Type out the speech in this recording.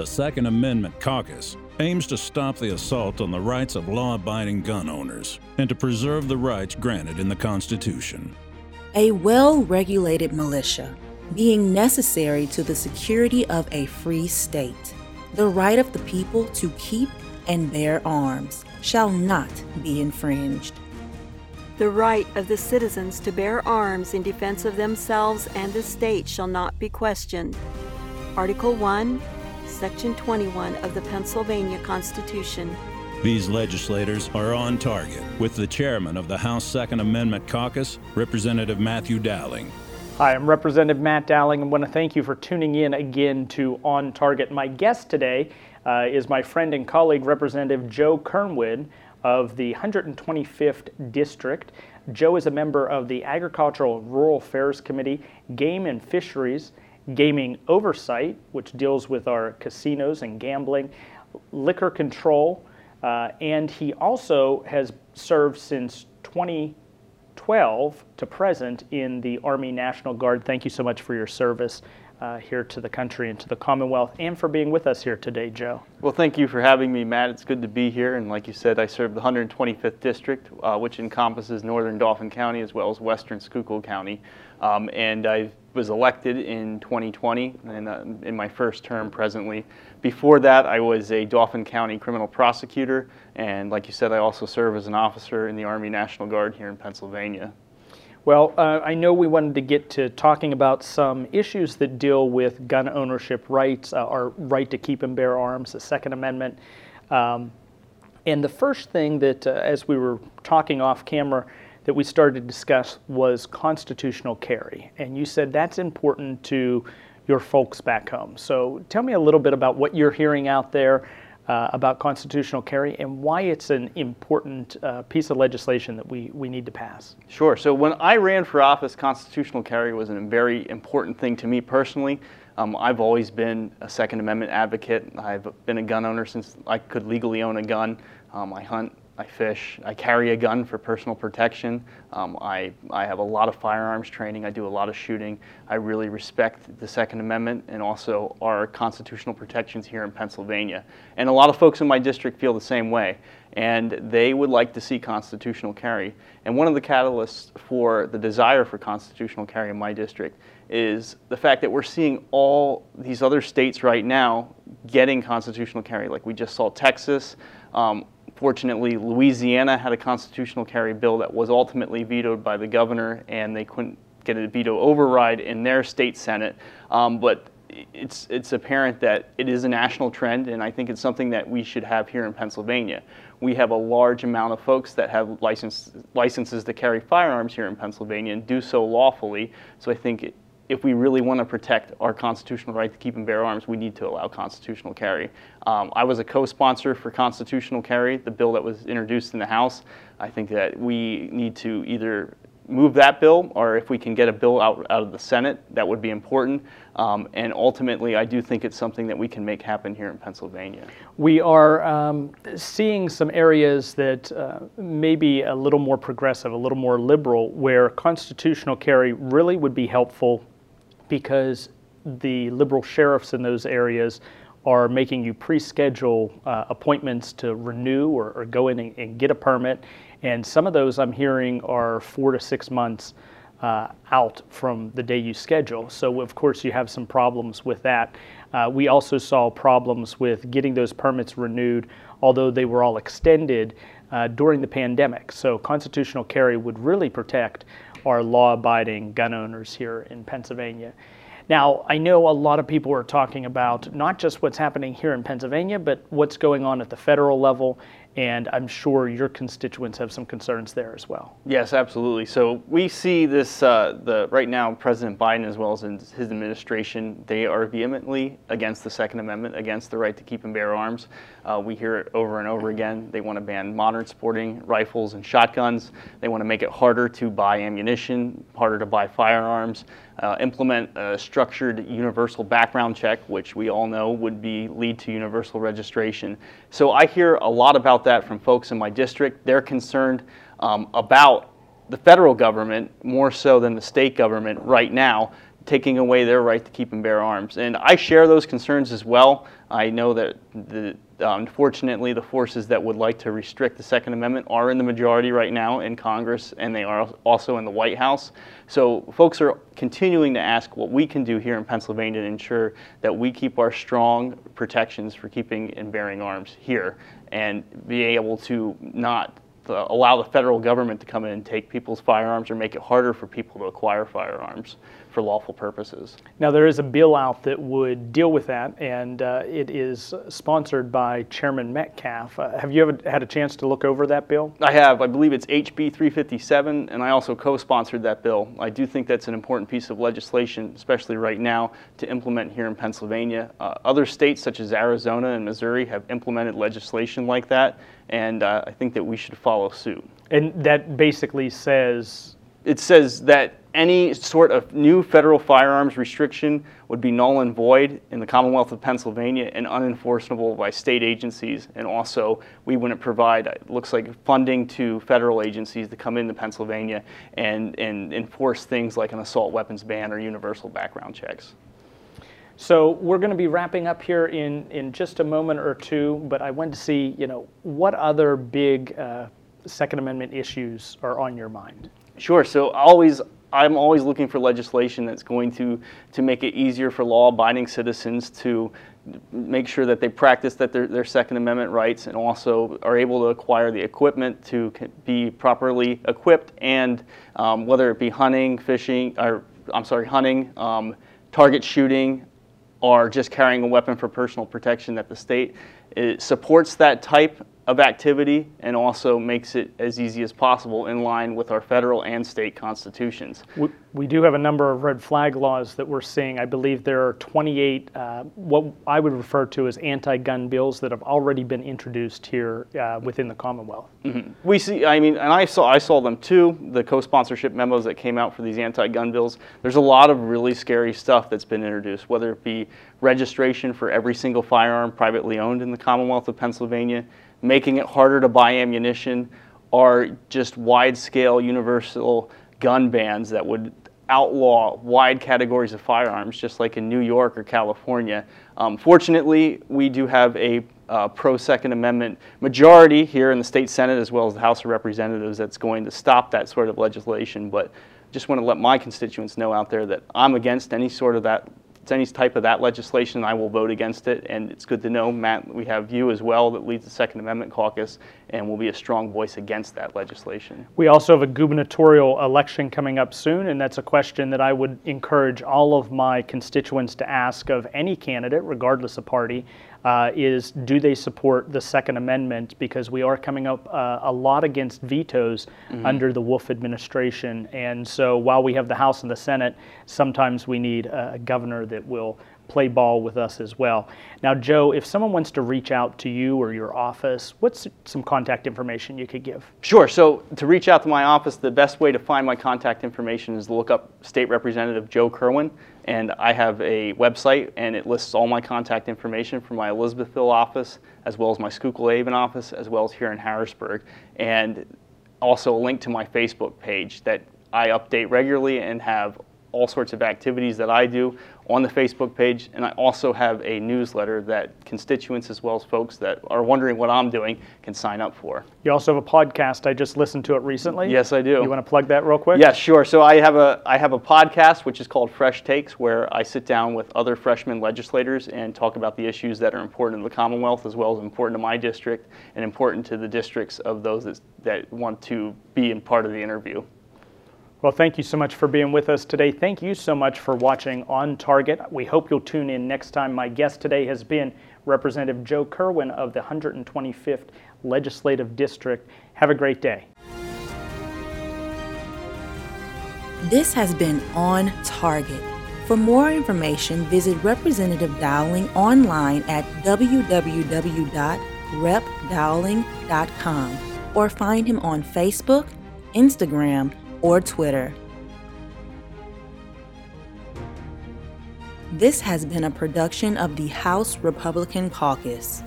The Second Amendment Caucus aims to stop the assault on the rights of law abiding gun owners and to preserve the rights granted in the Constitution. A well regulated militia being necessary to the security of a free state. The right of the people to keep and bear arms shall not be infringed. The right of the citizens to bear arms in defense of themselves and the state shall not be questioned. Article 1, Section 21 of the Pennsylvania Constitution. These legislators are on target with the chairman of the House Second Amendment Caucus, Representative Matthew Dowling. Hi, I'm Representative Matt Dowling and want to thank you for tuning in again to On Target. My guest today uh, is my friend and colleague, Representative Joe Kerwin of the 125th District. Joe is a member of the Agricultural and Rural Affairs Committee, Game and Fisheries, Gaming Oversight, which deals with our casinos and gambling, liquor control, uh, and he also has served since 2012 to present in the Army National Guard. Thank you so much for your service uh, here to the country and to the Commonwealth, and for being with us here today, Joe. Well, thank you for having me, Matt. It's good to be here. And like you said, I serve the 125th District, uh, which encompasses northern Dauphin County as well as western Schuylkill County. Um, and I was elected in 2020 and uh, in my first term presently. Before that, I was a Dauphin County criminal prosecutor. And like you said, I also serve as an officer in the Army National Guard here in Pennsylvania. Well, uh, I know we wanted to get to talking about some issues that deal with gun ownership rights, uh, our right to keep and bear arms, the Second Amendment. Um, and the first thing that, uh, as we were talking off camera, that we started to discuss was constitutional carry. And you said that's important to your folks back home. So tell me a little bit about what you're hearing out there uh, about constitutional carry and why it's an important uh, piece of legislation that we, we need to pass. Sure. So when I ran for office, constitutional carry was a very important thing to me personally. Um, I've always been a Second Amendment advocate. I've been a gun owner since I could legally own a gun. Um, I hunt I fish. I carry a gun for personal protection. Um, I, I have a lot of firearms training. I do a lot of shooting. I really respect the Second Amendment and also our constitutional protections here in Pennsylvania. And a lot of folks in my district feel the same way. And they would like to see constitutional carry. And one of the catalysts for the desire for constitutional carry in my district is the fact that we're seeing all these other states right now getting constitutional carry. Like we just saw Texas. Um, Fortunately, Louisiana had a constitutional carry bill that was ultimately vetoed by the governor, and they couldn't get a veto override in their state senate. Um, but it's it's apparent that it is a national trend, and I think it's something that we should have here in Pennsylvania. We have a large amount of folks that have license, licenses to carry firearms here in Pennsylvania and do so lawfully. So I think if we really want to protect our constitutional right to keep and bear arms, we need to allow constitutional carry. Um, I was a co-sponsor for constitutional carry, the bill that was introduced in the House. I think that we need to either move that bill, or if we can get a bill out, out of the Senate, that would be important. Um, and ultimately, I do think it's something that we can make happen here in Pennsylvania. We are um, seeing some areas that uh, may be a little more progressive, a little more liberal, where constitutional carry really would be helpful because the liberal sheriffs in those areas are making you pre-schedule uh, appointments to renew or, or go in and, and, get a permit. And some of those I'm hearing are four to six months uh, out from the day you schedule. So of course you have some problems with that. Uh, we also saw problems with getting those permits renewed, although they were all extended uh, during the pandemic. So constitutional carry would really protect are law abiding gun owners here in Pennsylvania. Now, I know a lot of people are talking about not just what's happening here in Pennsylvania, but what's going on at the federal level and I'm sure your constituents have some concerns there as well. Yes, absolutely. So we see this uh, the right now President Biden as well as his administration they are vehemently against the Second Amendment, against the right to keep and bear arms. Uh, we hear it over and over again. They want to ban modern sporting rifles and shotguns. They want to make it harder to buy ammunition, harder to buy firearms. Uh, implement a structured universal background check, which we all know would be lead to universal registration. So I hear a lot about that from folks in my district. They're concerned um, about the federal government more so than the state government right now taking away their right to keep and bear arms. And I share those concerns as well. I know that the, unfortunately the forces that would like to restrict the Second Amendment are in the majority right now in Congress and they are also in the White House. So folks are continuing to ask what we can do here in Pennsylvania to ensure that we keep our strong protections for keeping and bearing arms here and be able to not uh, allow the federal government to come in and take people's firearms or make it harder for people to acquire firearms for lawful purposes. Now, there is a bill out that would deal with that, and uh, it is sponsored by Chairman Metcalf. Uh, have you ever had a chance to look over that bill? I have. I believe it's HB 357, and I also co sponsored that bill. I do think that's an important piece of legislation, especially right now, to implement here in Pennsylvania. Uh, other states, such as Arizona and Missouri, have implemented legislation like that, and uh, I think that we should follow suit. And that basically says it says that any sort of new federal firearms restriction would be null and void in the Commonwealth of Pennsylvania and unenforceable by state agencies. And also, we wouldn't provide, it looks like, funding to federal agencies to come into Pennsylvania and, and enforce things like an assault weapons ban or universal background checks. So we're going to be wrapping up here in, in just a moment or two, but I wanted to see, you know, what other big uh, Second Amendment issues are on your mind? Sure. So always, I'm always looking for legislation that's going to to make it easier for law-abiding citizens to make sure that they practice that their, their Second Amendment rights and also are able to acquire the equipment to be properly equipped and um, whether it be hunting, fishing, or I'm sorry, hunting, um, target shooting, or just carrying a weapon for personal protection that the state supports that type of activity and also makes it as easy as possible in line with our federal and state constitutions. We, we do have a number of red flag laws that we're seeing. I believe there are 28 uh, what I would refer to as anti-gun bills that have already been introduced here uh, within the Commonwealth. Mm-hmm. We see, I mean, and I saw I saw them too. The co-sponsorship memos that came out for these anti-gun bills. There's a lot of really scary stuff that's been introduced, whether it be registration for every single firearm privately owned in the Commonwealth of Pennsylvania making it harder to buy ammunition, are just wide scale universal gun bans that would outlaw wide categories of firearms, just like in New York or California. Um, fortunately, we do have a uh, pro Second Amendment majority here in the state Senate as well as the House of Representatives that's going to stop that sort of legislation. But just want to let my constituents know out there that I'm against any sort of that any type of that legislation, I will vote against it. And it's good to know, Matt, we have you as well that leads the Second Amendment caucus and will be a strong voice against that legislation. We also have a gubernatorial election coming up soon, and that's a question that I would encourage all of my constituents to ask of any candidate, regardless of party uh, is do they support the Second Amendment? Because we are coming up uh, a lot against vetoes mm-hmm. under the Wolf administration. And so while we have the House and the Senate, sometimes we need a governor that will play ball with us as well. Now, Joe, if someone wants to reach out to you or your office, what's some contact information you could give? Sure. So, to reach out to my office, the best way to find my contact information is to look up State Representative Joe Kerwin. And I have a website, and it lists all my contact information from my Elizabethville office, as well as my Schuylkill Haven office, as well as here in Harrisburg. And also a link to my Facebook page that I update regularly and have all sorts of activities that I do on the Facebook page. And I also have a newsletter that constituents, as well as folks that are wondering what I'm doing, can sign up for. You also have a podcast. I just listened to it recently. Yes, I do. You want to plug that real quick? Yes, yeah, sure. So I have a I have a podcast which is called Fresh Takes, where I sit down with other freshman legislators and talk about the issues that are important to the Commonwealth, as well as important to my district and important to the districts of those that, that want to be in part of the interview. Well, thank you so much for being with us today. Thank you so much for watching On Target. We hope you'll tune in next time. My guest today has been Representative Joe Kerwin of the 125th Legislative District. Have a great day. This has been On Target. For more information, visit Representative Dowling online at www.repdowling.com or find him on Facebook, Instagram, or Twitter. This has been a production of the House Republican Caucus.